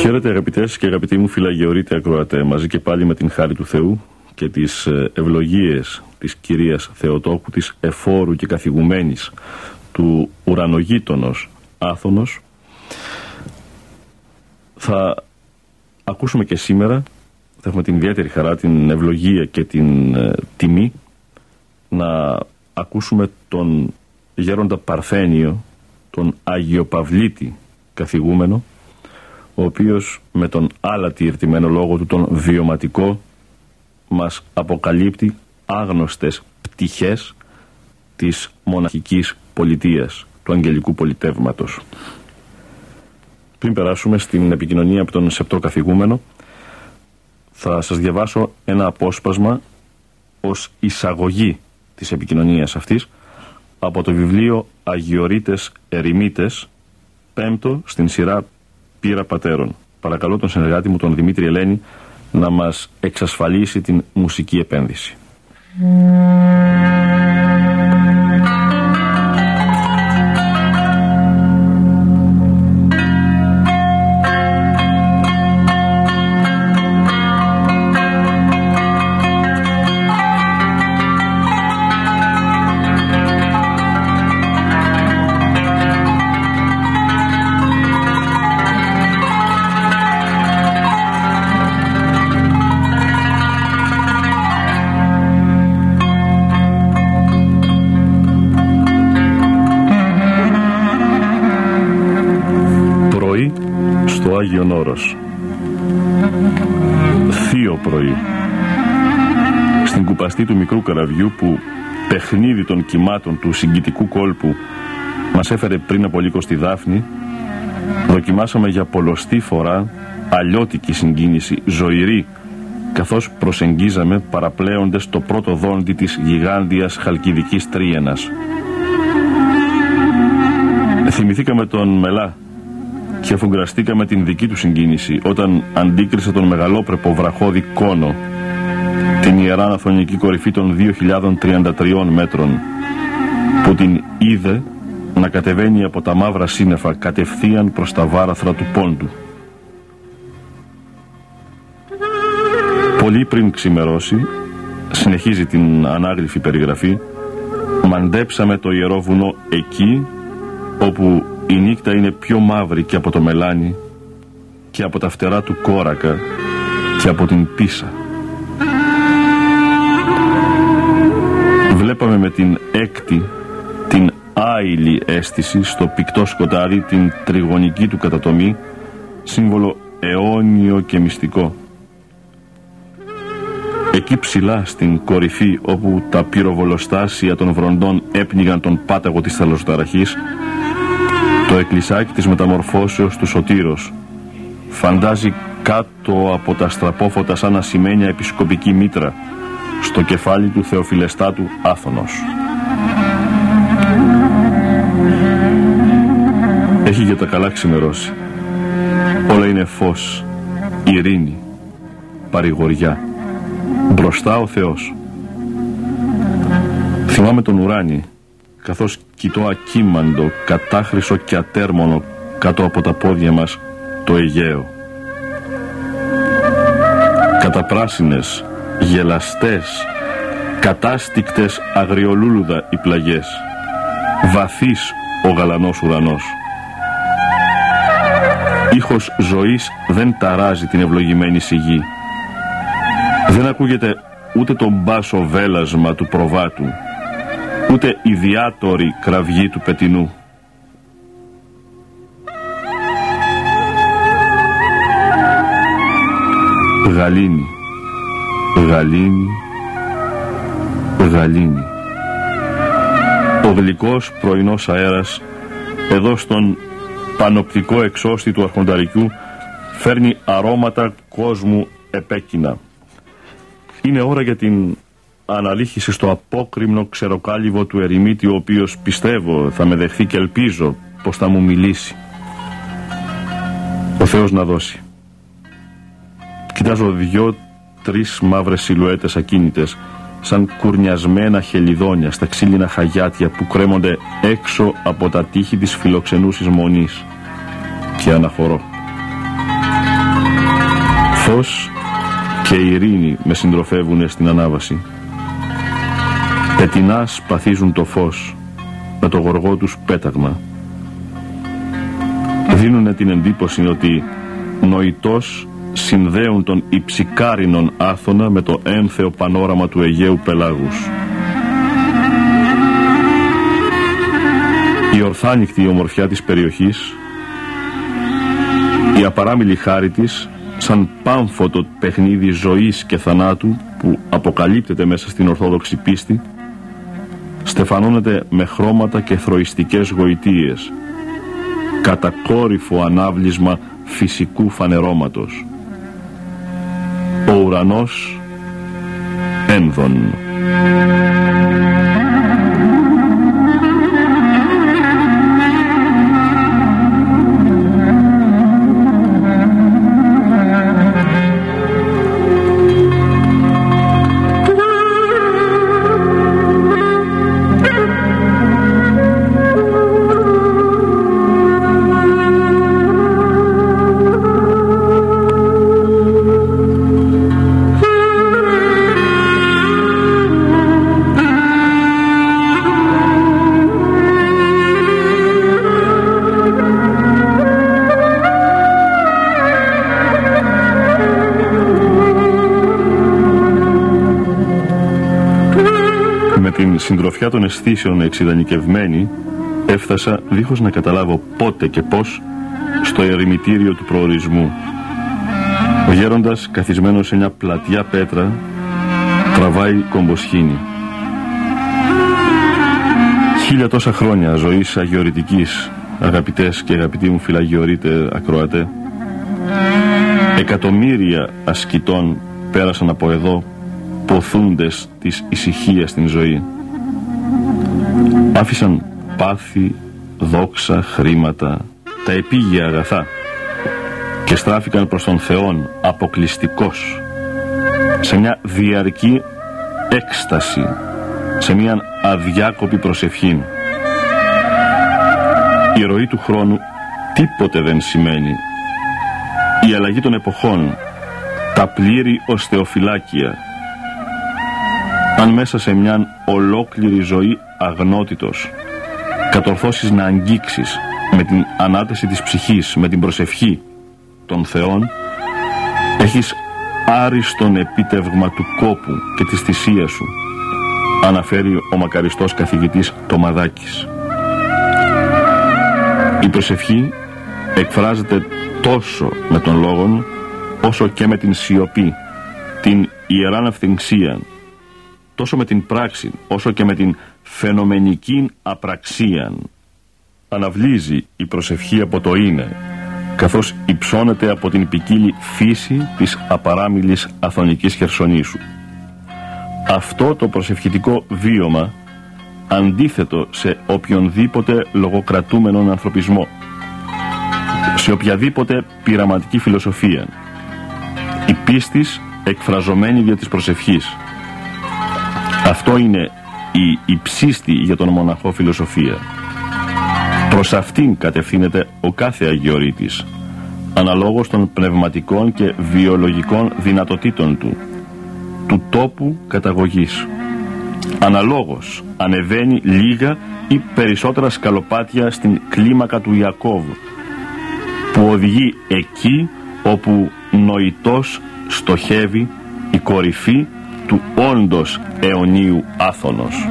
Χαίρετε αγαπητές και αγαπητοί μου φιλαγεωρείτε ακροατέ, μαζί και πάλι με την χάρη του Θεού και τις ε, ευλογίες της κυρίας Θεοτόκου, της εφόρου και καθηγουμένης του ουρανογείτονος Άθωνος, θα ακούσουμε και σήμερα, θα έχουμε την ιδιαίτερη χαρά, την ευλογία και την ε, τιμή να ακούσουμε τον γέροντα Παρθένιο, τον Άγιο Παυλίτη καθηγούμενο, ο οποίος με τον άλατη ερτημένο λόγο του τον βιωματικό μας αποκαλύπτει άγνωστες πτυχές της μοναχικής πολιτείας, του αγγελικού πολιτεύματος. Πριν περάσουμε στην επικοινωνία από τον Σεπτό Καθηγούμενο, θα σας διαβάσω ένα απόσπασμα ως εισαγωγή της επικοινωνίας αυτής από το βιβλίο Αγιορείτες Ερημίτες, πέμπτο στην σειρά Πύρα Πατέρων. Παρακαλώ τον συνεργάτη μου, τον Δημήτρη Ελένη, να μας εξασφαλίσει την μουσική επένδυση. Στο Άγιον Όρος. Θείο πρωί. Στην κουπαστή του μικρού καραβιού που παιχνίδι των κυμάτων του συγκητικού κόλπου μας έφερε πριν από λίγο στη Δάφνη, δοκιμάσαμε για πολλωστή φορά αλλιώτικη συγκίνηση, ζωηρή, καθώς προσεγγίζαμε παραπλέοντες το πρώτο δόντι της γιγάντιας χαλκιδικής τρίενας. Θυμηθήκαμε τον Μελά και αφουγκραστήκαμε την δική του συγκίνηση όταν αντίκρισε τον μεγαλόπρεπο βραχώδη κόνο την ιερά αναθωνική κορυφή των 2.033 μέτρων που την είδε να κατεβαίνει από τα μαύρα σύννεφα κατευθείαν προς τα βάραθρα του πόντου. Πολύ πριν ξημερώσει, συνεχίζει την ανάγλυφη περιγραφή, μαντέψαμε το ιερό βουνό εκεί όπου η νύχτα είναι πιο μαύρη και από το μελάνι και από τα φτερά του κόρακα και από την πίσα. Βλέπαμε με την έκτη την άειλη αίσθηση στο πικτό σκοτάδι την τριγωνική του κατατομή σύμβολο αιώνιο και μυστικό. Εκεί ψηλά στην κορυφή όπου τα πυροβολοστάσια των βροντών έπνιγαν τον πάταγο της θαλασσοταραχής το εκκλησάκι της μεταμορφώσεως του Σωτήρος φαντάζει κάτω από τα στραπόφωτα σαν ασημένια επισκοπική μήτρα στο κεφάλι του Θεοφιλεστάτου Άθωνος. Έχει για τα καλά ξημερώσει. Όλα είναι φως, ειρήνη, παρηγοριά. Μπροστά ο Θεός. Θυμάμαι τον ουράνι, καθώς κοιτώ ακίμαντο, κατάχρυσο και ατέρμονο κάτω από τα πόδια μας το Αιγαίο. Καταπράσινες, γελαστές, κατάστικτες αγριολούλουδα οι πλαγιές. Βαθύς ο γαλανός ουρανός. Ήχος ζωής δεν ταράζει την ευλογημένη σιγή. Δεν ακούγεται ούτε το μπάσο βέλασμα του προβάτου, ούτε η διάτορη κραυγή του πετινού. Γαλήνη, γαλήνη, γαλήνη. Ο γλυκός πρωινός αέρας εδώ στον πανοπτικό εξώστη του αρχονταρικιού φέρνει αρώματα κόσμου επέκεινα. Είναι ώρα για την αναλύχησης στο απόκριμνο ξεροκάλυβο του ερημίτη ο οποίος πιστεύω θα με δεχθεί και ελπίζω πως θα μου μιλήσει. Ο Θεός να δώσει. Κοιτάζω δυο-τρεις μαύρες σιλουέτες ακίνητες σαν κουρνιασμένα χελιδόνια στα ξύλινα χαγιάτια που κρέμονται έξω από τα τείχη της φιλοξενούσης μονής και αναφορώ. Φως και ειρήνη με συντροφεύουν στην ανάβαση. Πετινά σπαθίζουν το φως με το γοργό τους πέταγμα. Δίνουν την εντύπωση ότι νοητός συνδέουν τον υψικάρινον Άθωνα με το έμθεο πανόραμα του Αιγαίου Πελάγους. Η ορθάνικτη ομορφιά της περιοχής, η απαράμιλη χάρη της, σαν πάμφωτο παιχνίδι ζωής και θανάτου που αποκαλύπτεται μέσα στην Ορθόδοξη πίστη, στεφανώνεται με χρώματα και θροιστικές γοητείες, κατακόρυφο ανάβλισμα φυσικού φανερώματος ο ουρανός ένδον. Αισθήσεων εξειδανικευμένη έφτασα δίχως να καταλάβω πότε και πώς στο ερημητήριο του προορισμού. Ο γέροντας καθισμένος σε μια πλατιά πέτρα τραβάει κομποσχήνη. Χίλια τόσα χρόνια ζωής αγιορητικής αγαπητές και αγαπητοί μου φυλαγιορείτε ακροατέ εκατομμύρια ασκητών πέρασαν από εδώ ποθούντες της ησυχία στην ζωή άφησαν πάθη, δόξα, χρήματα, τα επίγεια αγαθά και στράφηκαν προς τον Θεόν αποκλειστικός σε μια διαρκή έκσταση σε μια αδιάκοπη προσευχή η ροή του χρόνου τίποτε δεν σημαίνει. Η αλλαγή των εποχών τα πλήρη οστεοφυλάκια αν μέσα σε μια ολόκληρη ζωή αγνότητος κατορθώσεις να αγγίξεις με την ανάταση της ψυχής, με την προσευχή των Θεών έχεις άριστον επίτευγμα του κόπου και της θυσίας σου αναφέρει ο μακαριστός καθηγητής Τομαδάκης. Η προσευχή εκφράζεται τόσο με τον λόγο όσο και με την σιωπή, την ιεράν αυθυνξία, τόσο με την πράξη όσο και με την φαινομενική απραξία. Αναβλύζει η προσευχή από το είναι, καθώς υψώνεται από την ποικίλη φύση της απαράμιλης αθωνικής χερσονήσου. Αυτό το προσευχητικό βίωμα αντίθετο σε οποιονδήποτε λογοκρατούμενον ανθρωπισμό σε οποιαδήποτε πειραματική φιλοσοφία η πίστης εκφραζομένη δια της προσευχής αυτό είναι η υψίστη για τον μοναχό φιλοσοφία. Προς αυτήν κατευθύνεται ο κάθε Αγιορείτης αναλόγως των πνευματικών και βιολογικών δυνατοτήτων του του τόπου καταγωγής. Αναλόγως ανεβαίνει λίγα ή περισσότερα σκαλοπάτια στην κλίμακα του Ιακώβου που οδηγεί εκεί όπου νοητός στοχεύει η κορυφή του όντως αιωνίου άθωνος.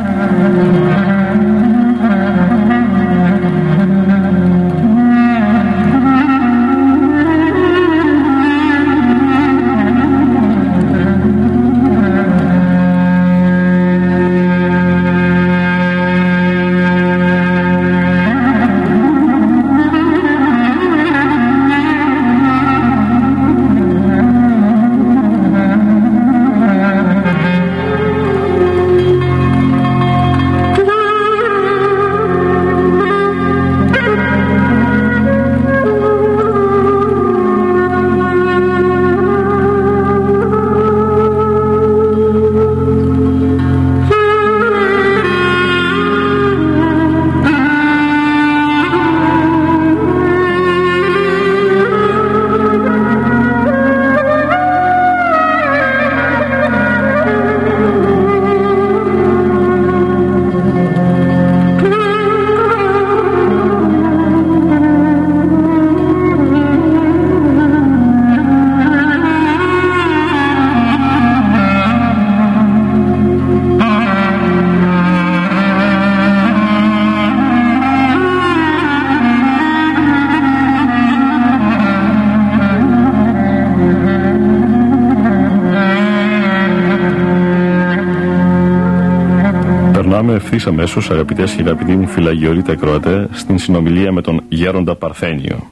Ευθύ αμέσως, αγαπητές και αγαπητοί μου φυλαγιορείτε ακροατέ, στην συνομιλία με τον Γέροντα Παρθένιο.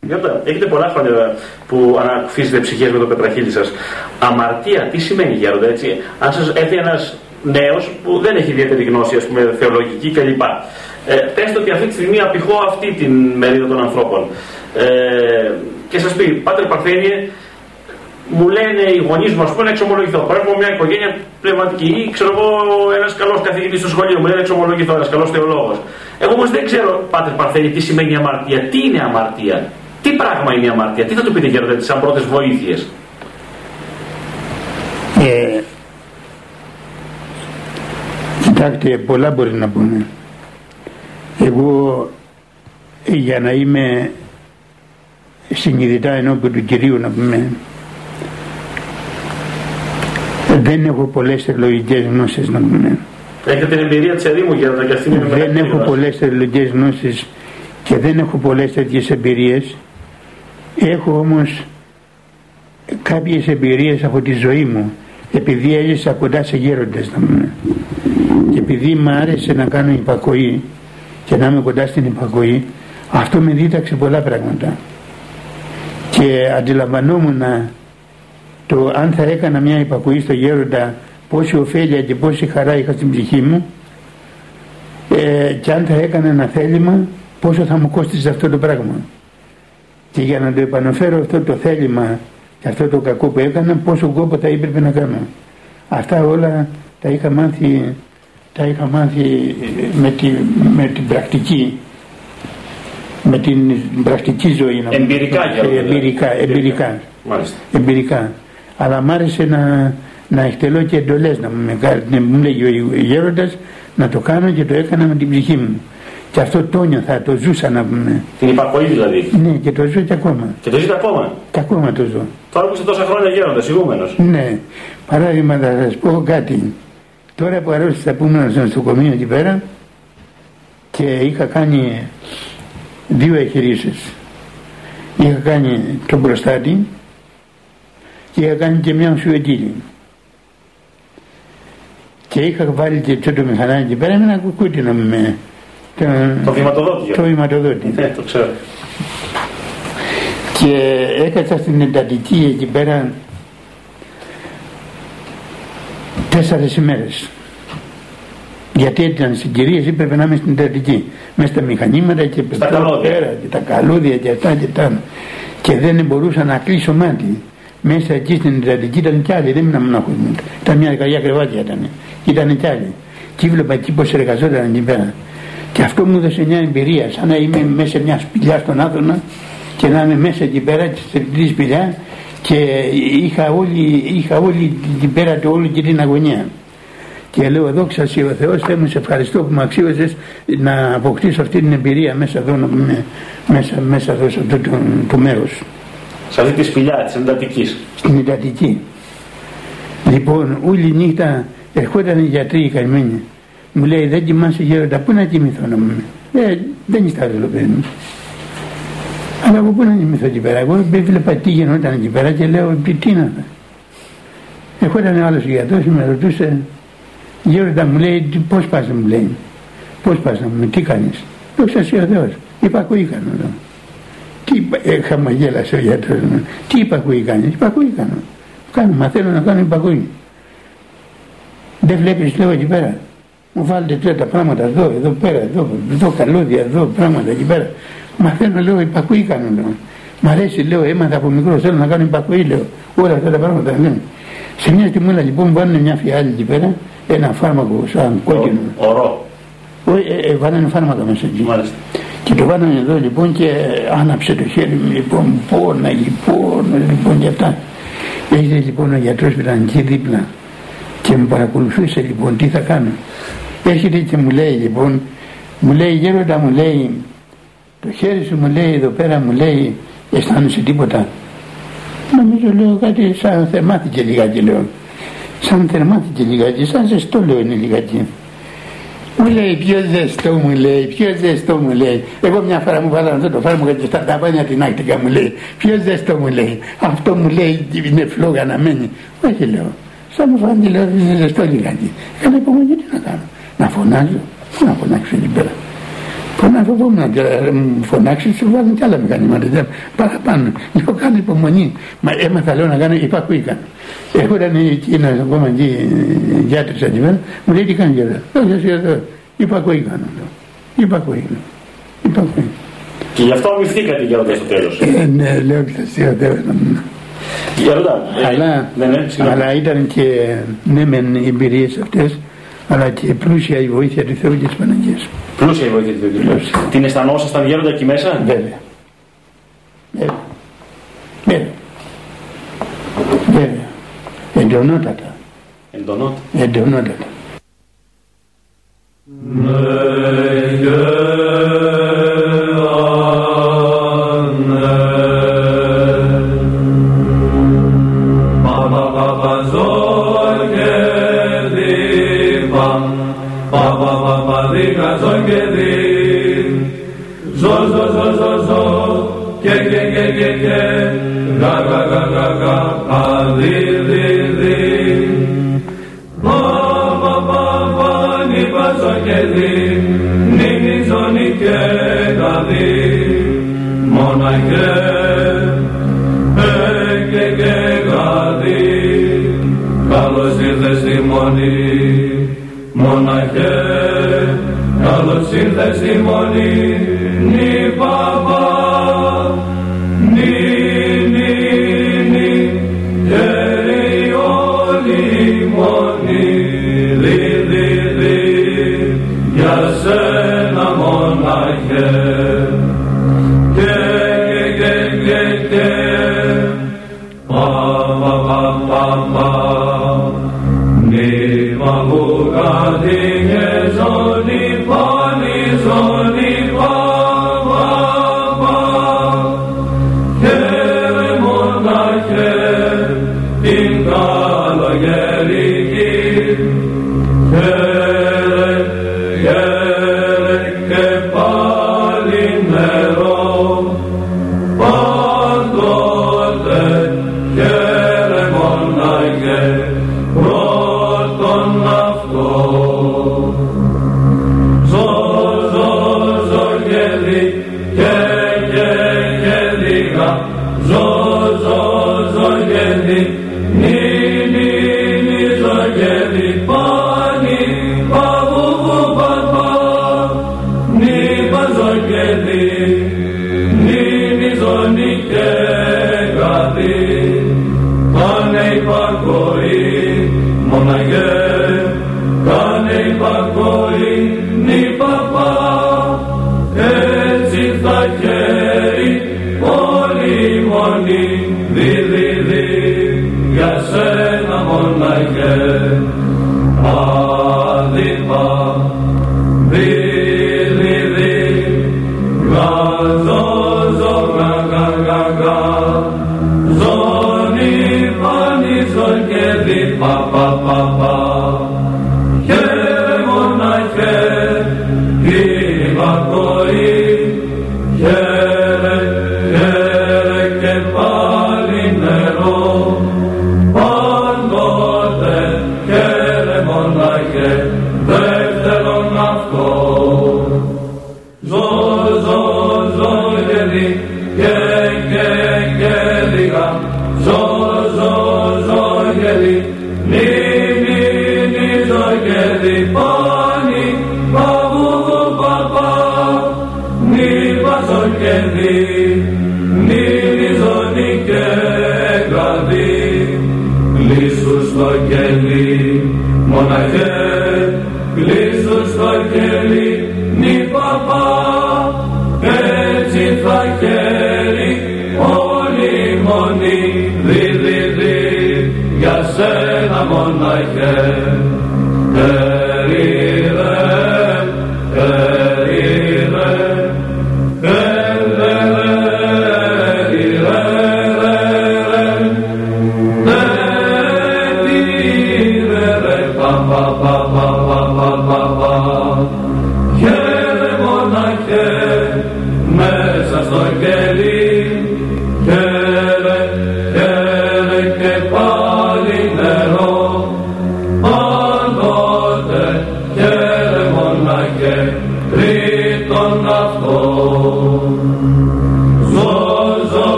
Γιώτα, έχετε πολλά χρόνια που ανακουφίζετε ψυχές με το πετραχίλι σας. Αμαρτία, τι σημαίνει Γέροντα, έτσι; Αν σας έρθει ένας νέος που δεν έχει ιδιαίτερη γνώση, ας πούμε, θεολογική κλπ. Ε, πέστε ότι αυτή τη στιγμή απηχώ αυτή την μερίδα των ανθρώπων. Ε, και σας πει, Πάτερ Παρθένιε, μου λένε οι γονείς μου, ας πούμε, να εξομολογηθώ. Παρέχω μια οικογένεια πνευματική ή ξέρω εγώ ένας καλός καθηγητής στο σχολείο μου, λένε εξομολογηθώ, ένας καλός θεολόγος. Εγώ όμως δεν ξέρω, Πάτερ Παρθένη, τι σημαίνει αμαρτία, τι είναι αμαρτία, τι πράγμα είναι η αμαρτία, τι θα του πείτε γέροντα σαν πρώτες βοήθειες; Ε, κοιτάξτε, πολλά μπορεί να πούμε. Εγώ για να είμαι συνειδητά ενώπιον του Κυρίου να πούμε δεν έχω πολλές θεολογικές γνώσεις να πούμε. Έχετε την εμπειρία της ερήμου για να καθίσει Δεν έχω πολλές θεολογικές γνώσεις και δεν έχω πολλές τέτοιες εμπειρίες. Έχω όμως κάποιες εμπειρίες από τη ζωή μου επειδή έζησα κοντά σε γέροντες να πούμε. Και επειδή μου άρεσε να κάνω υπακοή και να είμαι κοντά στην υπακοή αυτό με δίδαξε πολλά πράγματα. Και αντιλαμβανόμουν το αν θα έκανα μια υπακοή στο γέροντα πόση ωφέλεια και πόση χαρά είχα στην ψυχή μου ε, και αν θα έκανα ένα θέλημα πόσο θα μου κόστιζε αυτό το πράγμα. Και για να το επαναφέρω αυτό το θέλημα και αυτό το κακό που έκανα πόσο κόπο θα έπρεπε να κάνω. Αυτά όλα τα είχα μάθει τα είχα μάθει με, τη, με την πρακτική με την πρακτική ζωή εμπειρικά, ε, εμπειρικά, εμπειρικά, εμπειρικά αλλά μ' άρεσε να, να εκτελώ και εντολές να μου, μου λέγει ο γέροντας να το κάνω και το έκανα με την ψυχή μου και αυτό το νιώθα, το ζούσα να πούμε. Την υπακοή δηλαδή. Ναι, και το ζω και ακόμα. Και το ζείτε ακόμα; Και ακόμα το ζω. Τώρα που είσαι τόσα χρόνια γέροντας, ηγούμενος. Ναι. Παράδειγμα θα σας πω κάτι. Τώρα που αρρώστησα που ήμουν στο νοσοκομείο εκεί πέρα και είχα κάνει δύο εγχειρήσει. Είχα κάνει τον προστάτη και είχα κάνει και μια σουετήλη. Και είχα βάλει και το μηχανάκι εκεί πέρα με ένα κουκούτινο με το, το βηματοδότη. Το βηματοδότη. Ναι, το ξέρω. και έκατσα στην εντατική εκεί πέρα τέσσερις ημέρες γιατί ήταν συγκυρίες έπρεπε να είμαι στην εντατική μέσα στα μηχανήματα και Στα καλώδια. πέρα και τα καλούδια και αυτά και τα και δεν μπορούσα να κλείσω μάτι μέσα εκεί στην εντατική ήταν κι άλλοι δεν ήμουν μονάχος μου ήταν μια δεκαετία κρεβάτια ήταν. Ήταν κι άλλοι. Και έβλεπα εκεί πως εργαζόταν εκεί πέρα. Και αυτό μου έδωσε μια εμπειρία σαν να είμαι μέσα σε μια σπηλιά στον Άδωνα και να είμαι μέσα εκεί πέρα σε αυτή τη σπηλιά και είχα όλη, είχα όλη την πέρα του όλη και την αγωνία. Και λέω εδώ ξασύ ο Θεός Θεέ μου σε ευχαριστώ που με αξίωσες να αποκτήσω αυτή την εμπειρία μέσα εδώ να είμαι- μέσα, μέσα εδώ σε αυτό το, το μέρος Σε αυτή τη σπηλιά της εντατικής. στην Ιτατική. Λοιπόν, όλη νύχτα ερχόταν οι γιατροί οι καημένοι. Μου λέει δεν κοιμάσαι γέροντα, πού να κοιμηθώ να μου ε, δεν είσαι άλλο παιδί μου. Αλλά από πού να κοιμηθώ εκεί πέρα; Εγώ έβλεπα τι γινόταν εκεί πέρα και λέω τι, τι είναι αυτό. Ερχόταν ο άλλος ο γιατρός και με ρωτούσε γέροντα μου λέει «Τι- πώς πας μου λέει. Πώς πας να μου τι κάνεις. Δόξα σοι ο Θεός. Υπακούει κάνω. λέω. Τι είπα- ε, χαμογέλασε ο γιατρός μου. Τι υπακούει κάνεις. Υπακούει κάνω. Κάνω, μαθαίνω να κάνω υπακούει. Δεν βλέπεις λέω εκεί πέρα. Μου βάλετε τώρα τα πράγματα εδώ, εδώ πέρα, εδώ, εδώ καλώδια, εδώ πράγματα εκεί πέρα. Μαθαίνω λέω υπακούει κάνω λέω. Μ' αρέσει λέω, έμαθα από μικρός, θέλω να κάνω υπακούει λέω. Όλα αυτά τα πράγματα λέω. Σε μια στιγμούλα λοιπόν μου βάλουν μια φιάλη εκεί πέρα, ένα φάρμακο σαν κόκκινο. Ορό. Όχι, ε, ε, βάλανε φάρμακα μέσα εκεί. Μάλιστα. Και το βάλανε εδώ λοιπόν και άναψε το χέρι μου λοιπόν, πόνα, πόνα λοιπόν και αυτά. Έρχεται λοιπόν ο γιατρός που ήταν εκεί δίπλα και με παρακολουθούσε λοιπόν τι θα κάνω. Έρχεται και μου λέει λοιπόν, μου λέει γέροντα μου λέει, το χέρι σου μου λέει εδώ πέρα μου λέει, αισθάνεσαι τίποτα; Νομίζω λέω κάτι σαν θερμάθηκε λιγάκι λέω. Σαν θερμάθηκε λιγάκι, σαν ζεστό λέω είναι λιγάκι. Μου λέει πιο ζεστό μου λέει, πιο ζεστό μου λέει. Εγώ μια φορά μου βάλανε αυτό το φάρμακο και στα ταβάνια την άκτηκα μου λέει. Πιο ζεστό μου λέει. Αυτό μου λέει είναι φλόγα να μένει. Όχι λέω. Σαν μου φάνηκε λέω είναι ζεστό λιγάκι. Έκανα υπομονή τι να κάνω. Να φωνάζω. Πού να φωνάξω εκεί πέρα. Φωνάζω φοβόμουν και ε, μου φωνάξεις σου βάλουν κι άλλα μηχανήματα. Δεν- Παραπάνω. Λέω κάνω υπομονή. Μα έμαθα λέω να κάνω υπακούει κάνω. Έχω ήταν εκεί ένα ακόμα εκεί γιατρός εκεί πέρα. Μου λέει τι κάνεις γιατρός. Όχι εσύ εδώ. Υπακούει κάνω. λέω. Υπακούει. λέω. Υπακούει. Και γι' αυτό αμυφθήκατε γέροντα στο τέλος. Ε, ναι, λέω και εσύ ο Θεός να μου. Γέροντα. ε, Αλλά, Ναι, ναι, συγγνώμη. αλλά ήταν και ναι μεν οι εμπειρίες αυτές αλλά και πλούσια η βοήθεια του Θεού και της Παναγίας. Πλούσια η βοήθεια του Θεού. Πλούσια. Την αισθανόσασταν γέροντα εκεί μέσα; Βέβαια. Βέβαια. Βέβαια. Βέβαια. Εντονότατα. Εντονότατα. Εντονότατα. morning.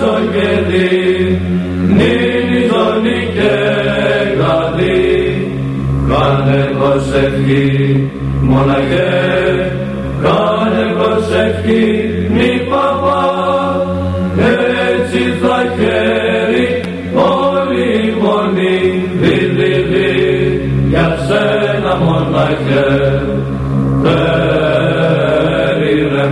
ζων κελί, νύν ζωνή και καλή, κάνε προσευχή, μοναχέ, κάνε προσευχή, μη παπά, έτσι θα χαίρει όλη η μονή, δι, δι, δι, για σένα μοναχέ, Περίρε,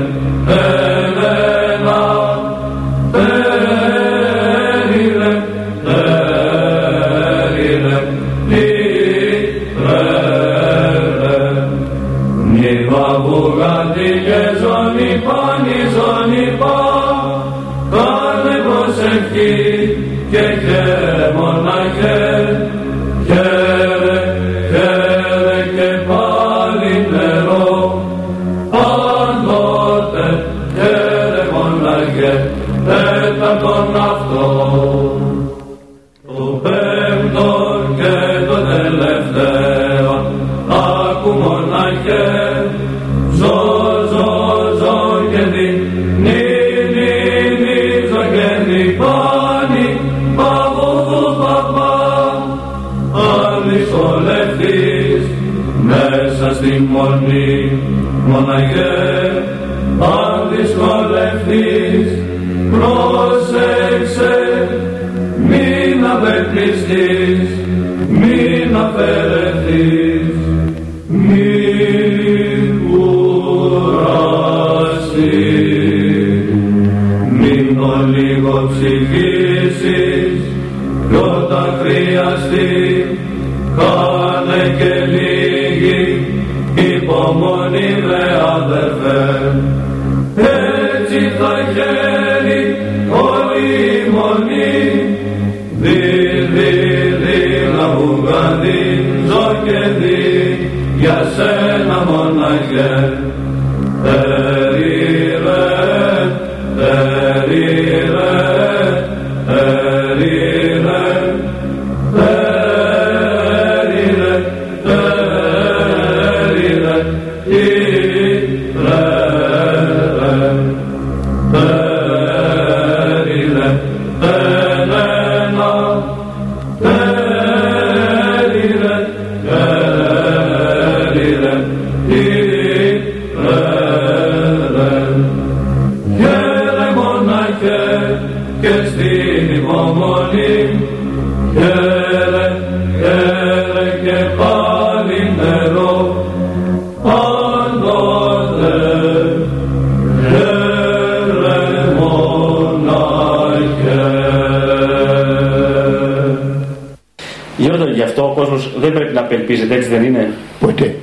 πρέπει να απελπίζεται, έτσι δεν είναι; Ποτέ.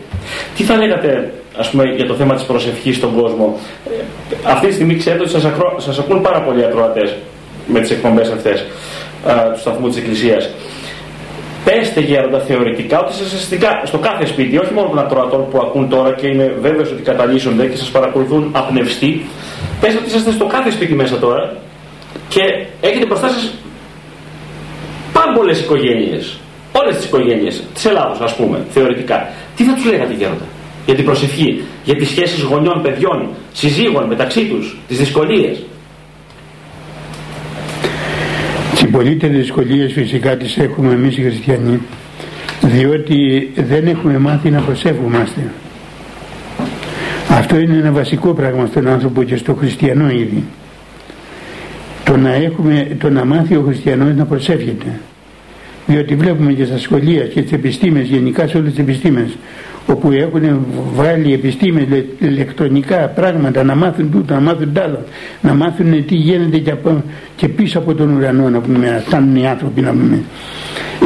Τι θα λέγατε, ας πούμε, για το θέμα της προσευχής στον κόσμο; Ε, αυτή τη στιγμή ξέρετε ότι σας, ακρο... σας ακούν πάρα πολλοί ακροατές με τις εκπομπές αυτές α, του σταθμού της Εκκλησίας. Πέστε γέροντα θεωρητικά ότι σας στο κάθε σπίτι, όχι μόνο των ακροατών που ακούν τώρα και είμαι βέβαιος ότι καταλύσσονται και σας παρακολουθούν απνευστοί, πέστε ότι είσαστε στο κάθε σπίτι μέσα τώρα και έχετε μπροστά σας πάρα πολλές οικογένειες όλες τις οικογένειες της Ελλάδος ας πούμε, θεωρητικά. Τι θα τους λέγατε γέροντα για την προσευχή, για τις σχέσεις γονιών, παιδιών, συζύγων μεταξύ τους, τις δυσκολίες; Τι πολύτερες δυσκολίες φυσικά τις έχουμε εμείς οι χριστιανοί διότι δεν έχουμε μάθει να προσεύχομαστε. Αυτό είναι ένα βασικό πράγμα στον άνθρωπο και στο χριστιανό ήδη. Το να, έχουμε, το να μάθει ο χριστιανός να προσεύχεται διότι βλέπουμε και στα σχολεία και στις επιστήμες γενικά σε όλες τις επιστήμες όπου έχουν βάλει επιστήμες ηλεκτρονικά πράγματα να μάθουν τούτο, να μάθουν τ' άλλο να μάθουν τι γίνεται και, από, και πίσω από τον ουρανό να πούμε να φτάνουν οι άνθρωποι να πούμε.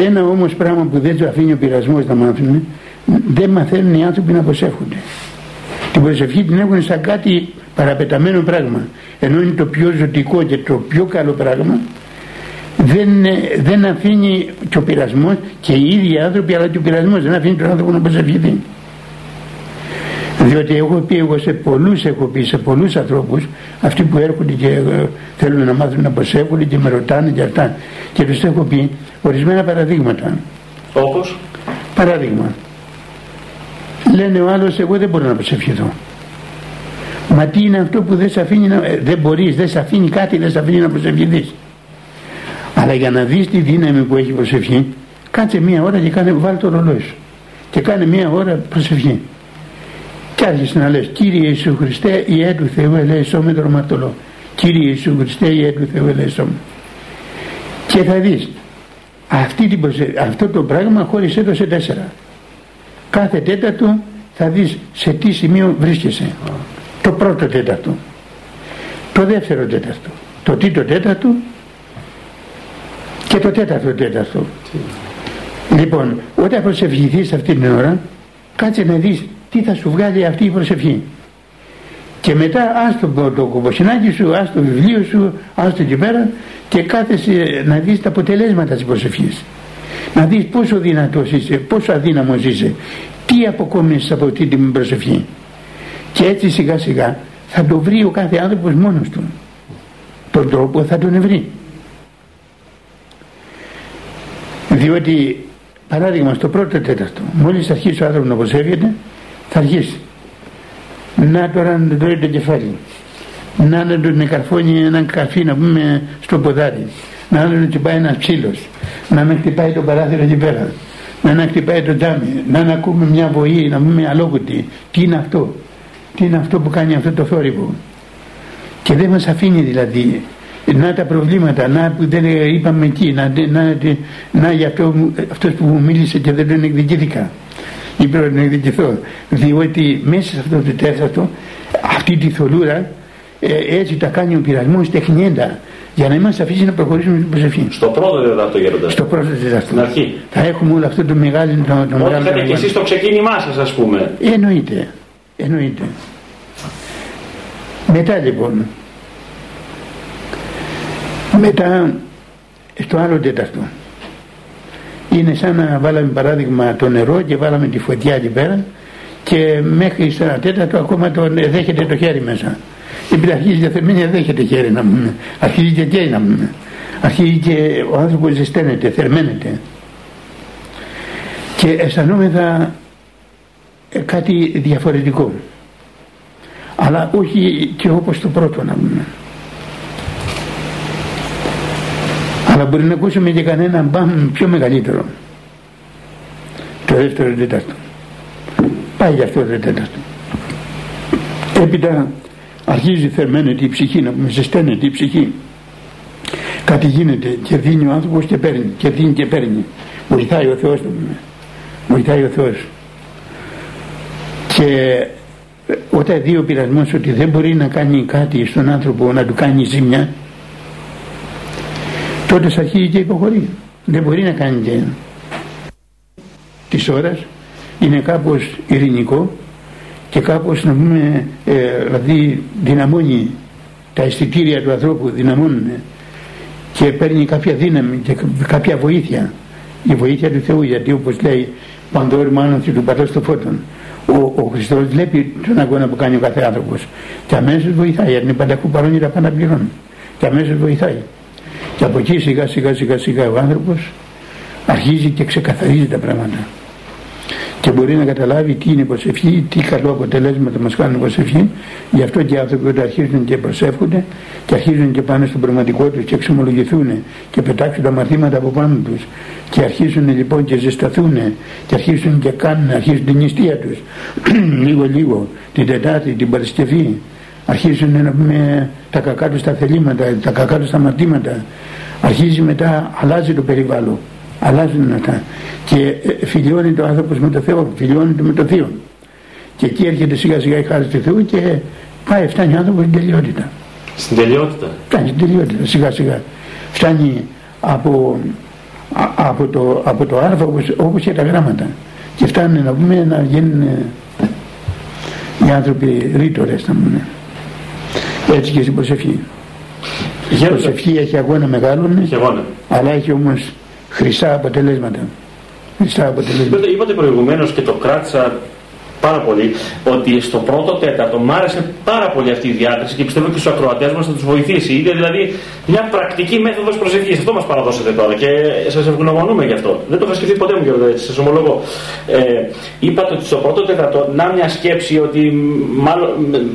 Ένα όμως πράγμα που δεν του αφήνει ο πειρασμός να μάθουν δεν μαθαίνουν οι άνθρωποι να προσεύχονται. Την προσευχή την έχουν σαν κάτι παραπεταμένο πράγμα. Ενώ είναι το πιο ζωτικό και το πιο καλό πράγμα δεν, δεν αφήνει και ο πειρασμός και οι ίδιοι άνθρωποι αλλά και ο πειρασμός δεν αφήνει τον άνθρωπο να προσευχηθεί. Διότι έχω πει εγώ σε πολλούς έχω πει σε πολλούς ανθρώπους αυτοί που έρχονται και ε, θέλουν να μάθουν να προσεύχονται και με ρωτάνε και αυτά και τους έχω πει ορισμένα παραδείγματα. Όπως; Παράδειγμα. Λένε ο άλλος εγώ δεν μπορώ να προσευχηθώ. Μα τι είναι αυτό που δεν σε αφήνει να, ε, δεν μπορείς, δεν σε αφήνει κάτι, δεν σε αφήνει να προσευχηθείς. Αλλά για να δεις τη δύναμη που έχει προσευχή, κάτσε μία ώρα και κάνε, βάλει το ρολόι σου. Και κάνε μία ώρα προσευχή. Και άρχισε να λες, Κύριε Ιησού Χριστέ, η του Θεού ελέησό με το Κύριε Ιησού Χριστέ, η του Θεού ελέησό με. Και θα δεις, αυτή την αυτό το πράγμα χώρισε το σε τέσσερα. Κάθε τέταρτο θα δεις σε τι σημείο βρίσκεσαι. Το πρώτο τέταρτο. Το δεύτερο τέταρτο. Το τρίτο τέταρτο και το τέταρτο τέταρτο. Λοιπόν, όταν προσευχηθείς αυτή την ώρα, κάτσε να δεις τι θα σου βγάλει αυτή η προσευχή. Και μετά ας το, το, το σου, ας το βιβλίο σου, ας το εκεί πέρα και κάθεσαι να δεις τα αποτελέσματα της προσευχής. Να δεις πόσο δυνατός είσαι, πόσο αδύναμος είσαι, τι αποκόμισεις από αυτή την προσευχή. Και έτσι σιγά σιγά θα το βρει ο κάθε άνθρωπος μόνος του. Τον τρόπο θα τον βρει. Διότι παράδειγμα στο πρώτο τέταρτο μόλις αρχίσει ο άνθρωπος να προσεύγεται θα αρχίσει. Να τώρα να τρώει το κεφάλι. Να να τον καρφώνει έναν καρφί να πούμε στο ποδάρι. Να να του πάει ένας ψήλος. Να με χτυπάει το παράθυρο εκεί πέρα. Να να χτυπάει το τζάμι. Να να ακούμε μια βοή να πούμε αλόκουτη τι είναι αυτό; Τι είναι αυτό που κάνει αυτό το θόρυβο; Και δεν μας αφήνει δηλαδή να τα προβλήματα, να που δεν είπαμε εκεί, να, να, να για αυτό, αυτός που μου μίλησε και δεν τον εκδικήθηκα ή πρέπει να εκδικηθώ διότι μέσα σε αυτό το τέταρτο αυτή τη θολούρα ε, έτσι τα κάνει ο πειρασμός τεχνιέντα για να μας αφήσει να προχωρήσουμε στην προσευχή. Στο πρώτο τέταρτο γέροντας. Στο πρώτο τέταρτο. Στην αρχή. Θα έχουμε όλο αυτό το μεγάλο. Το, το Ό,τι είχατε και εσείς στο ξεκίνημά σας ας πούμε. Εννοείται. Εννοείται. Μετά λοιπόν μετά στο άλλο τέταρτο. Είναι σαν να βάλαμε παράδειγμα το νερό και βάλαμε τη φωτιά εκεί πέρα και μέχρι στο ένα τέταρτο ακόμα το, δέχεται το χέρι μέσα. Επειδή αρχίζει η θερμίνια δέχεται χέρι να πούμε αρχίζει και καίει να πούμε αρχίζει και ο άνθρωπος ζεσταίνεται, θερμαίνεται. Και αισθανόμεθα κάτι διαφορετικό. Αλλά όχι και όπως το πρώτο να πούμε αλλά μπορεί να ακούσουμε και κανένα μπαμ πιο μεγαλύτερο. Το δεύτερο τέταρτο. Πάει για αυτό το τέταρτο. Έπειτα αρχίζει θερμαίνεται η ψυχή να πούμε ζεσταίνεται η ψυχή. Κάτι γίνεται και δίνει ο άνθρωπος και παίρνει και δίνει και παίρνει. Βοηθάει ο Θεός βοηθάει ο Θεός. Και όταν δει ο πειρασμός ότι δεν μπορεί να κάνει κάτι στον άνθρωπο να του κάνει ζημιά τότε αρχίζει και υποχωρεί. Δεν μπορεί να κάνει και της ώρας είναι κάπως ειρηνικό και κάπως να πούμε ε, δηλαδή δυναμώνει τα αισθητήρια του ανθρώπου δυναμώνουν και παίρνει κάποια δύναμη και κάποια βοήθεια. Η βοήθεια του Θεού γιατί όπως λέει παντόρυμα άνωση του πατός των φώτων ο, ο Χριστός βλέπει τον αγώνα που κάνει ο κάθε άνθρωπος και αμέσως βοηθάει αν είναι πανταχού παρόν τα πάντα πληρώνει και αμέσως βοηθάει και από εκεί σιγά σιγά σιγά σιγά ο άνθρωπος αρχίζει και ξεκαθαρίζει τα πράγματα. Και μπορεί να καταλάβει τι είναι προσευχή, τι καλό αποτελέσματα μας κάνουν προσευχή. Γι' αυτό και οι άνθρωποι όταν αρχίζουν και προσεύχονται και αρχίζουν και πάνε στον πραγματικό τους και εξομολογηθούν και πετάξουν τα μαθήματα από πάνω τους και αρχίζουν λοιπόν και ζεσταθούν και αρχίζουν και κάνουν, αρχίζουν την νηστεία τους. Λίγο λίγο την Τετάρτη, την Παρασκευή αρχίζουν να πούμε τα κακά τους τα θελήματα, τα κακά τους τα μαθήματα αρχίζει μετά, αλλάζει το περιβάλλον. Αλλάζουν αυτά και ε, φιλιώνει το άνθρωπος με το Θεό φιλιώνεται με το Θείο. Και εκεί έρχεται σιγά σιγά η χάρη του Θεού και πάει φτάνει ο άνθρωπος στην τελειότητα. Στην τελειότητα. Φτάνει στην τελειότητα σιγά σιγά. Φτάνει από, από, το, από το άρθρο όπως, όπως και τα γράμματα. Και φτάνει να πούμε να γίνουν ε, οι άνθρωποι ρήτορες να πούμε έτσι και στην προσευχή η προσευχή έχει αγώνα μεγάλο έχει αγώνα. αλλά έχει όμως χρυσά αποτελέσματα. Χρυσά αποτελέσματα. Είπατε προηγουμένως και το κράτησα πάρα πολύ ότι στο πρώτο τέταρτο μου άρεσε πάρα πολύ αυτή η διάκριση και πιστεύω και στους ακροατές μας θα τους βοηθήσει. Είναι δηλαδή μια πρακτική μέθοδος προσευχής. Αυτό μας παραδώσετε τώρα και σας ευγνωμονούμε γι' αυτό. Δεν το είχα σκεφτεί ποτέ μου, κύριε έτσι, σας ομολογώ. Ε, είπατε ότι στο πρώτο τέταρτο να μια σκέψη ότι μάλλον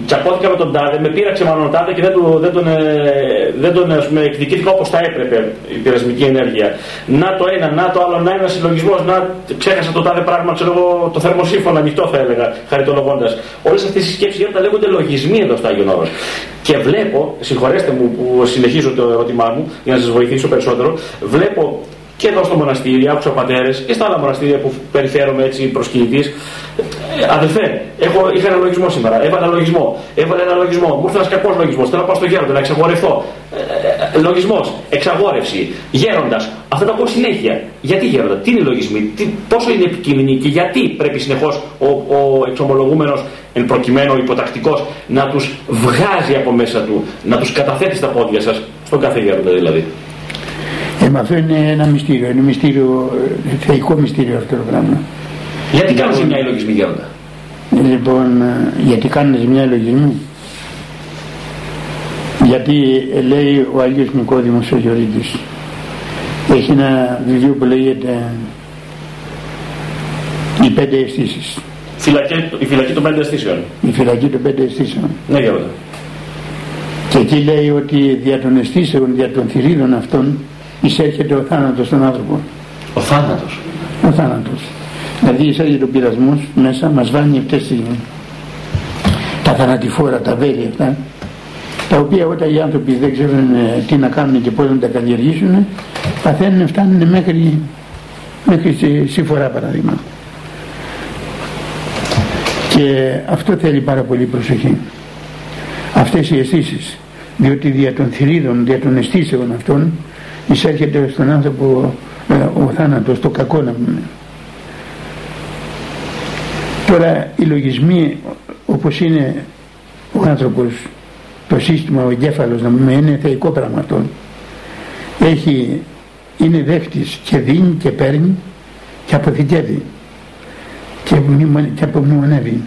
τσακώθηκα με τον τάδε, με πείραξε μάλλον ο τάδε και δεν, του, δεν τον, ε, δεν τον ας πούμε, εκδικήθηκα όπως θα έπρεπε η πειρασμική ενέργεια. Να το ένα, να το άλλο, να ένας συλλογισμός, να ξέχασα το τάδε πράγμα, ξέρω εγώ, το θερμοσύμφωνο ανοιχτό θα έλεγα έλεγα χαριτολογώντας. Όλες αυτές οι σκέψεις τα λέγονται λογισμοί εδώ στο Άγιον Όρος. Και βλέπω, συγχωρέστε μου που συνεχίζω το ερώτημά μου για να σας βοηθήσω περισσότερο, βλέπω και εδώ στο μοναστήρι, άκουσα πατέρε και στα άλλα μοναστήρια που περιφέρομαι έτσι προσκυνητή. Ε, αδελφέ, έχω, είχα ένα λογισμό σήμερα. Έβαλα λογισμό. Έβαλα ένα λογισμό. Μου ήρθε ένας κακός λογισμός. Θέλω να πάω στο γέροντα να εξαγορευτώ. Ε, ε λογισμός, εξαγόρευση, γέροντας. Αυτά τα ακούω συνέχεια. Γιατί γέροντα, τι είναι οι λογισμοί, τι, πόσο είναι επικίνδυνοι και γιατί πρέπει συνεχώς ο, ο εξομολογούμενος εν προκειμένου υποτακτικός να τους βγάζει από μέσα του, να τους καταθέτει στα πόδια σας, στον κάθε γέροντα δηλαδή; Ε, αυτό είναι ένα μυστήριο, είναι μυστήριο, ε, θεϊκό μυστήριο αυτό το πράγμα. Γιατί κάνουν ζημιά οι λογισμοί γέροντα. Λοιπόν, ε, γιατί κάνουν ζημιά οι λογισμοί. Γιατί ε, λέει ο Αγίος Νικόδημος ο Γιωρίτης έχει ένα βιβλίο που λέγεται «Οι πέντε αισθήσεις». η φυλακή των πέντε αισθήσεων. Η φυλακή των πέντε αισθήσεων. Ναι, γέροντα. Και εκεί λέει ότι δια των αισθήσεων, δια των θηρίδων αυτών εισέρχεται ο θάνατος στον άνθρωπο. Ο θάνατος. Ο θάνατος. Δηλαδή εισέρχεται ο πειρασμός μέσα, μας βάνει αυτές τις, τα θανατηφόρα, τα βέλη αυτά, τα οποία όταν οι άνθρωποι δεν ξέρουν ε, τι να κάνουν και πώς να τα καλλιεργήσουν, παθαίνουν, φτάνουν μέχρι, μέχρι συμφορά παράδειγμα. Και αυτό θέλει πάρα πολύ προσοχή. Αυτές οι αισθήσεις, διότι δια των θηρίδων, δια των αισθήσεων αυτών, εισέρχεται στον άνθρωπο ε, ο θάνατος, το κακό να πούμε. Τώρα οι λογισμοί όπως είναι ο άνθρωπος, το σύστημα, ο εγκέφαλος να πούμε είναι θεϊκό πράγμα αυτό. Έχει, είναι δέχτης και δίνει και παίρνει και αποθηκεύει και, και απομνημονεύει.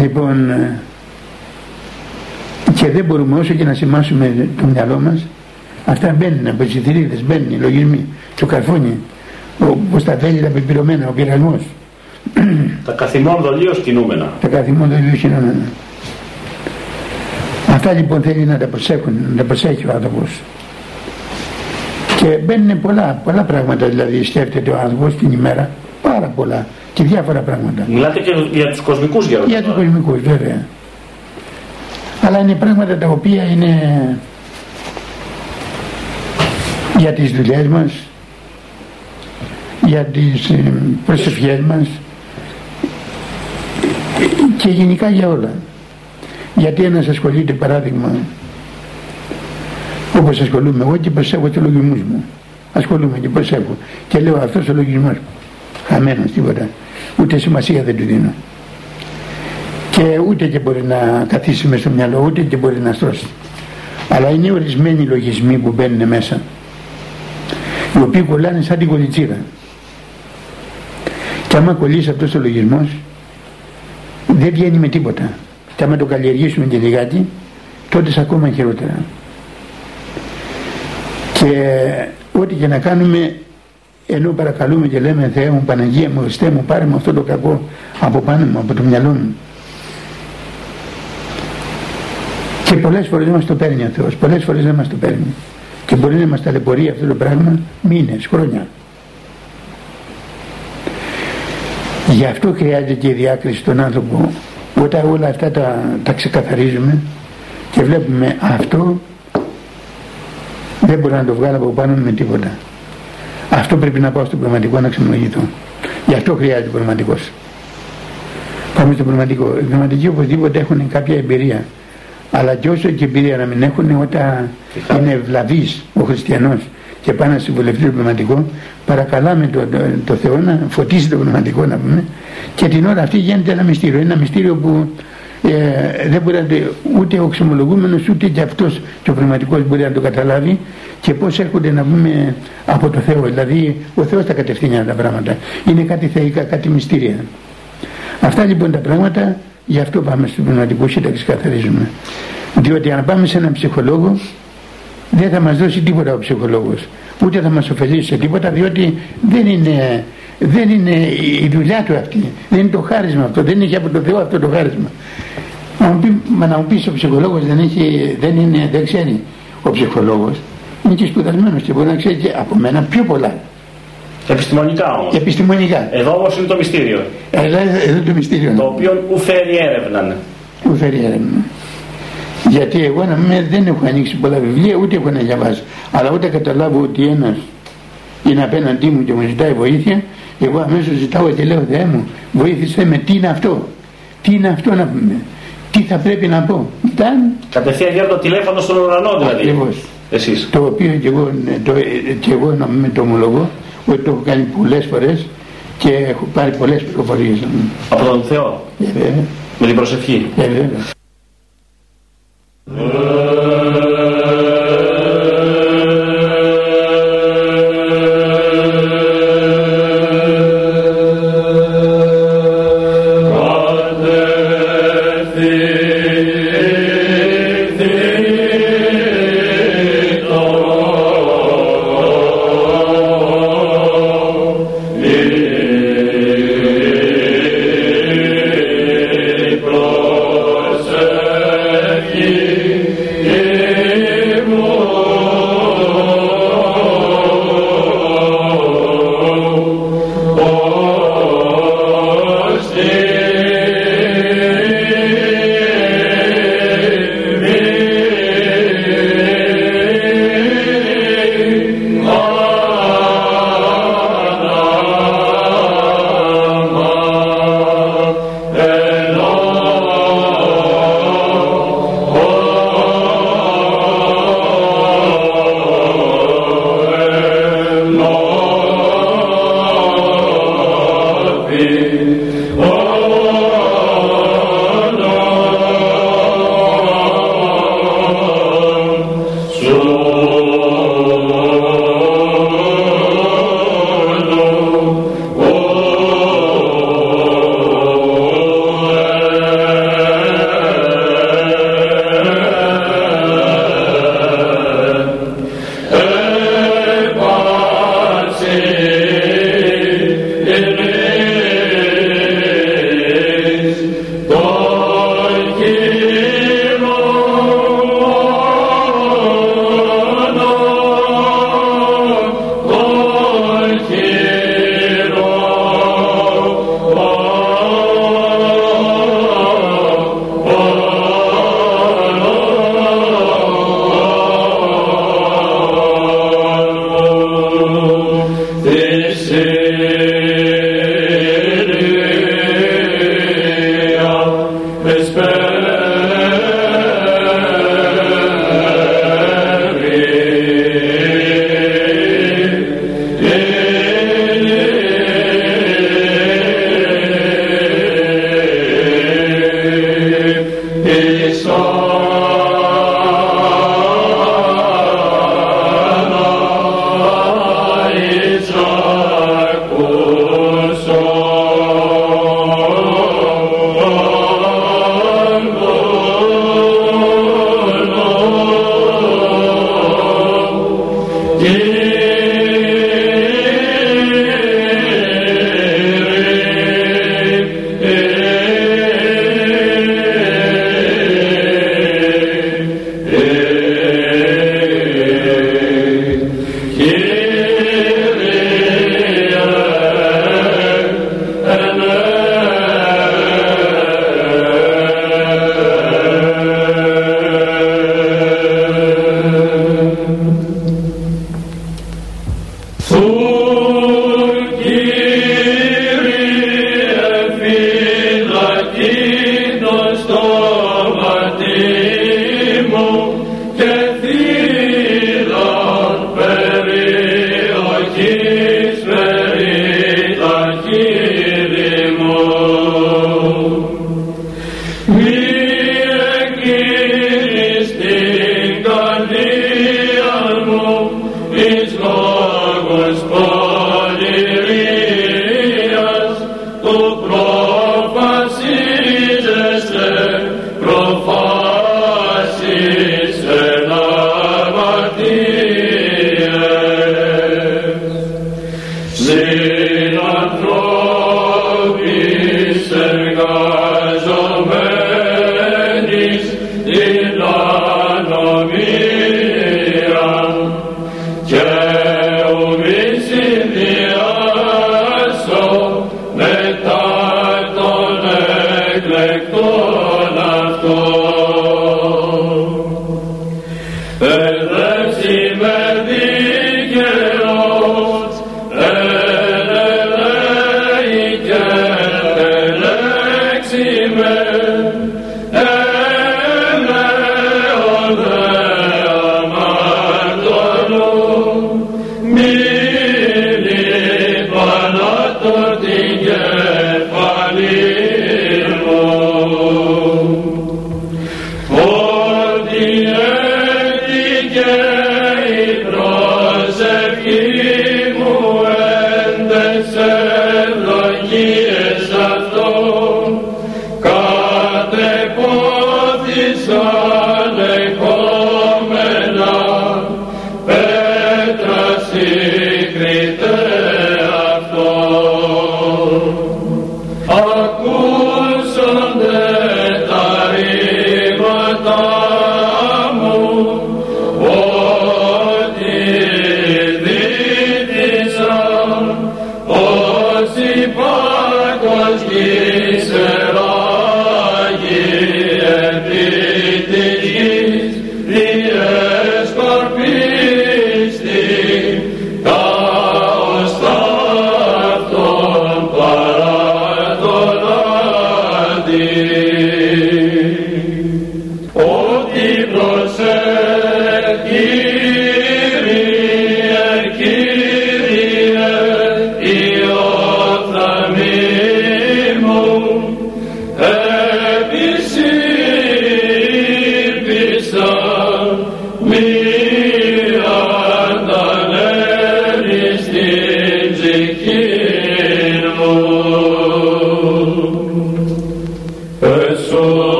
Λοιπόν, ε, και δεν μπορούμε όσο και να σημάσουμε το μυαλό μας αυτά μπαίνουν από τις θηρίδες μπαίνουν οι λογισμοί. Το καρφούνι όπως τα θέλει τα πεπειρωμένα ο πειρασμός. Τα καθημών δολίως κινούμενα. Τα καθημών δολίως κινούμενα. Αυτά λοιπόν θέλει να τα προσέχουν να τα προσέχει ο άνθρωπος. Και μπαίνουν πολλά, πολλά πράγματα δηλαδή σκέφτεται ο άνθρωπος την ημέρα πάρα πολλά και διάφορα πράγματα. Μιλάτε και για τους κοσμικούς γεροντές Για τους κοσμικούς βέβαια αλλά είναι πράγματα τα οποία είναι για τις δουλειές μας για τις ε, προσευχές μας και γενικά για όλα γιατί ένας ασχολείται παράδειγμα όπως ασχολούμαι εγώ και προσέχω τους λογισμούς μου ασχολούμαι και προσέχω. Και λέω αυτός ο λογισμός χαμένος τίποτα. Ούτε σημασία δεν του δίνω. Και ούτε και μπορεί να καθίσει μέσα στο μυαλό, ούτε και μπορεί να στρώσει. Αλλά είναι ορισμένοι λογισμοί που μπαίνουν μέσα, οι οποίοι κολλάνε σαν την κολλητσίρα. Και άμα κολλήσει αυτός ο λογισμός, δεν βγαίνει με τίποτα. Και άμα το καλλιεργήσουμε και λιγάκι, τότε σε ακόμα χειρότερα. Και ό,τι και να κάνουμε, ενώ παρακαλούμε και λέμε Θεέ μου, Παναγία μου, Χριστέ μου, πάρε μου αυτό το κακό από πάνω μου, από το μυαλό μου. Και πολλές φορές δεν μας το παίρνει ο Θεός, πολλές φορές δεν μας το παίρνει. Και μπορεί να μας ταλαιπωρεί αυτό το πράγμα μήνες, χρόνια. Γι' αυτό χρειάζεται και η διάκριση στον άνθρωπο όταν όλα αυτά τα, τα ξεκαθαρίζουμε και βλέπουμε αυτό δεν μπορώ να το βγάλω από πάνω με τίποτα. Αυτό πρέπει να πάω στο πνευματικό να ξεμολογηθώ. Γι' αυτό χρειάζεται ο πνευματικός. Πάμε στο πνευματικό. Οι πνευματικοί οπωσδήποτε έχουν κάποια εμπειρία. Αλλά και όσο και εμπειρία να μην έχουν όταν είναι ευλαβής ο χριστιανός και πάει να συμβουλευτεί το πνευματικό παρακαλάμε το, το, το Θεό να φωτίσει το πνευματικό να πούμε και την ώρα αυτή γίνεται ένα μυστήριο. Ένα μυστήριο που ε, δεν μπορεί να το, ούτε ο ξεμολογούμενος ούτε και αυτός και ο πνευματικός μπορεί να το καταλάβει και πως έρχονται να πούμε από το Θεό. Δηλαδή ο Θεός τα κατευθύνει τα πράγματα. Είναι κάτι θεϊκά, κάτι μυστήρια. Αυτά λοιπόν τα πράγματα γι' αυτό πάμε στο πνευματικό και τα ξεκαθαρίζουμε διότι αν πάμε σε έναν ψυχολόγο δεν θα μας δώσει τίποτα ο ψυχολόγος. Ούτε θα μας ωφελήσει σε τίποτα διότι δεν είναι, δεν είναι η δουλειά του αυτή. Δεν είναι το χάρισμα αυτό. Δεν έχει από το Θεό αυτό το χάρισμα. Να μου πει, μα να μου πεις ο ψυχολόγος δεν, έχει, δεν, είναι, δεν ξέρει ο ψυχολόγος είναι και σπουδασμένος και μπορεί να ξέρει και από μένα πιο πολλά Επιστημονικά όμως. επιστημονικά Εδώ όμως είναι το μυστήριο. αλλά εδώ το μυστήριο Το οποίο ουφέρει έρευνα. μου φέρει έρευνα γιατί εγώ να μην, δεν έχω ανοίξει πολλά βιβλία ούτε έχω να διαβάσω αλλά ούτε καταλάβω ότι ένας είναι απέναντί μου και μου ζητάει βοήθεια εγώ αμέσως ζητάω και λέω Θεέ μου βοήθησέ με τι είναι αυτό; Τι είναι αυτό να πούμε; Τι θα πρέπει να πω; Ήταν Κατευθείαν για το τηλέφωνο στον ουρανό δηλαδή. ακριβώς Εσείς. το οποίο και εγώ, το, και εγώ να με το ομολογώ ότι το έχω κάνει πολλές φορές και έχω πάρει πολλές πληροφορίες Από τον Θεό. ε, βέβαια, Με την προσευχή. ε, βέβαια.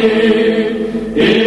Amen.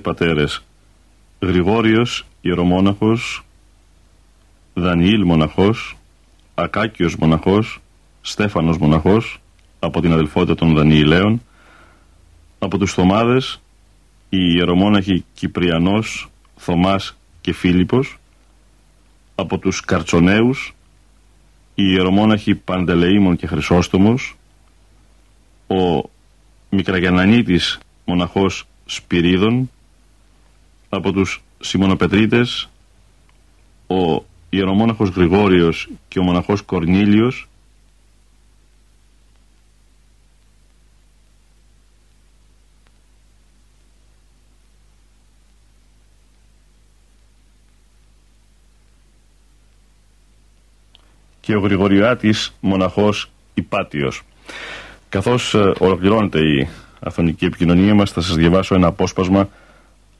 Πατέρες. Γρηγόριος Ιερομόναχος Δανιήλ Μοναχός Ακάκιος Μοναχός Στέφανος Μοναχός από την αδελφότητα των Δανιηλαίων. Από τους Θωμάδες οι ιερομόναχοι Κυπριανός, Θωμάς και Φίλιππος, από τους Καρτσονέους, οι ιερομόναχοι Παντελεήμων και Χρυσόστομος, ο Μικραγιανανίτης μοναχός Σπυρίδων, από τους Σιμωνοπετρίτες, ο ιερομόναχος Γρηγόριος και ο μοναχός Κορνήλιος, και ο Γρηγοριάτης μοναχός Υπάτιος. Καθώς ε, ολοκληρώνεται η αθωνική επικοινωνία μας θα σας διαβάσω ένα απόσπασμα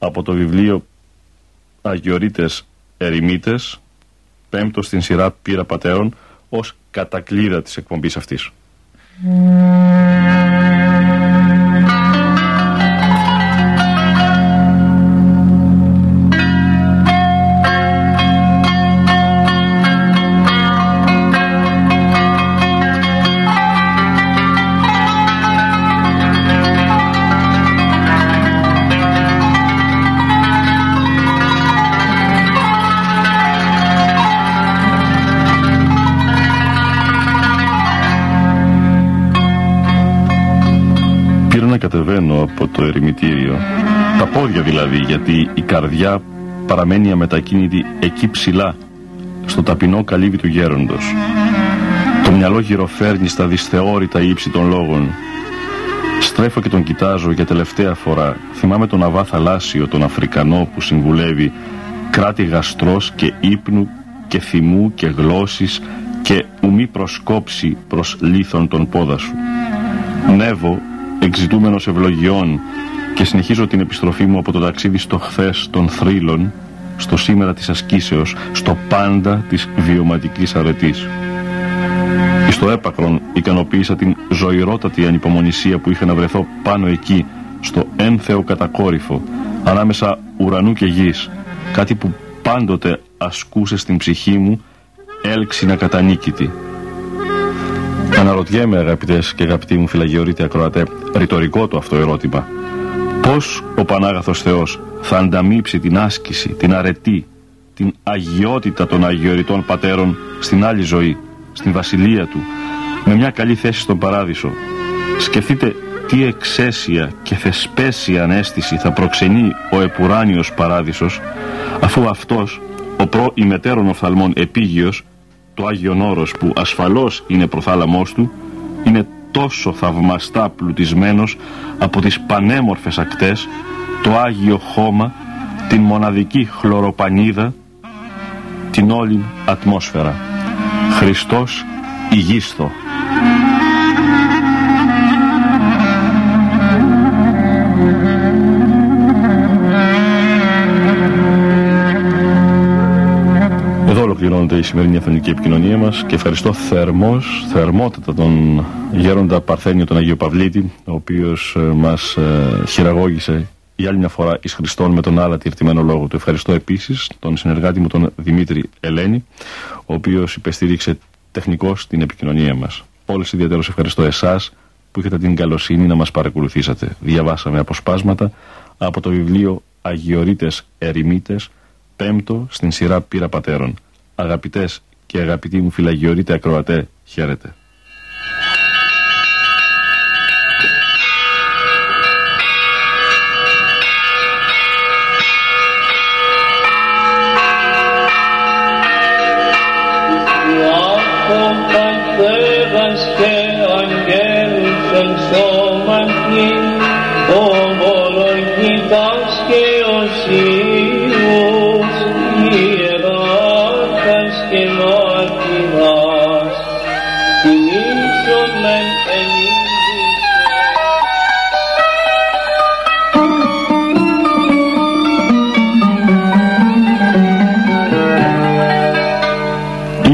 από το βιβλίο Αγιορείτες Ερημίτες πέμπτος στην σειρά Πύρα Πατέρων ως κατακλείδα της εκπομπής αυτής. Πόδια δηλαδή, γιατί η καρδιά παραμένει αμετακίνητη εκεί ψηλά, στο ταπεινό καλύβι του γέροντος. Το μυαλό γυροφέρνει στα δυσθεώρητα ύψη των λόγων. Στρέφω και τον κοιτάζω για τελευταία φορά. Θυμάμαι τον Αβά Θαλάσσιο, τον Αφρικανό που συμβουλεύει κράτη γαστρός και ύπνου και θυμού και γλώσσης και ουμή προσκόψει προς λίθον τον πόδα σου. Νεύω εξητούμενος ευλογιών και συνεχίζω την επιστροφή μου από το ταξίδι στο χθες των θρύλων, στο σήμερα της ασκήσεως, στο πάντα της βιωματικής αρετής. Στο έπακρον ικανοποίησα την ζωηρότατη ανυπομονησία που είχα να βρεθώ πάνω εκεί, στο ένθεο κατακόρυφο, ανάμεσα ουρανού και γης, κάτι που πάντοτε ασκούσε στην ψυχή μου έλξη κατανίκητη. Αναρωτιέμαι αγαπητές και αγαπητοί μου φυλαγιορείτε ακροατέ, ρητορικό το αυτό ερώτημα. Πώς ο Πανάγαθος Θεός θα ανταμείψει την άσκηση, την αρετή, την αγιότητα των αγιοριτών πατέρων στην άλλη ζωή, στην βασιλεία του, με μια καλή θέση στον παράδεισο. Σκεφτείτε τι εξαίσια και θεσπέσια ανέστηση θα προξενεί ο επουράνιος παράδεισος, αφού αυτός, ο προ ημετέρων οφθαλμών επίγειος, το Άγιον Όρος που ασφαλώς είναι προθάλαμός του, είναι τόσο θαυμαστά πλουτισμένος από τις πανέμορφες ακτές, το Άγιο Χώμα, την μοναδική χλωροπανίδα, την όλη ατμόσφαιρα. Χριστός ηγίστο. Ολοκληρώνεται η σημερινή αφανική επικοινωνία μας και ευχαριστώ θερμός, θερμότατα τον γέροντα Παρθένιο τον Αγίο Παυλίτη, ο οποίος ε, μας ε, χειραγώγησε για άλλη μια φορά εις Χριστόν με τον άλλα τυρτημένο λόγο του. Ευχαριστώ επίσης τον συνεργάτη μου τον Δημήτρη Ελένη, ο οποίος υπεστήριξε τεχνικός την επικοινωνία μας. Όλες ιδιαίτερως ευχαριστώ εσάς που είχατε την καλοσύνη να μας παρακολουθήσατε. Διαβάσαμε αποσπάσματα από το βιβλίο Αγιορείτες Ερημίτες, πέμπτο στην σειρά Πύρα Πατέρων. Αγαπητές και αγαπητοί μου φυλαγιορείτε ακροατέ, χαίρετε.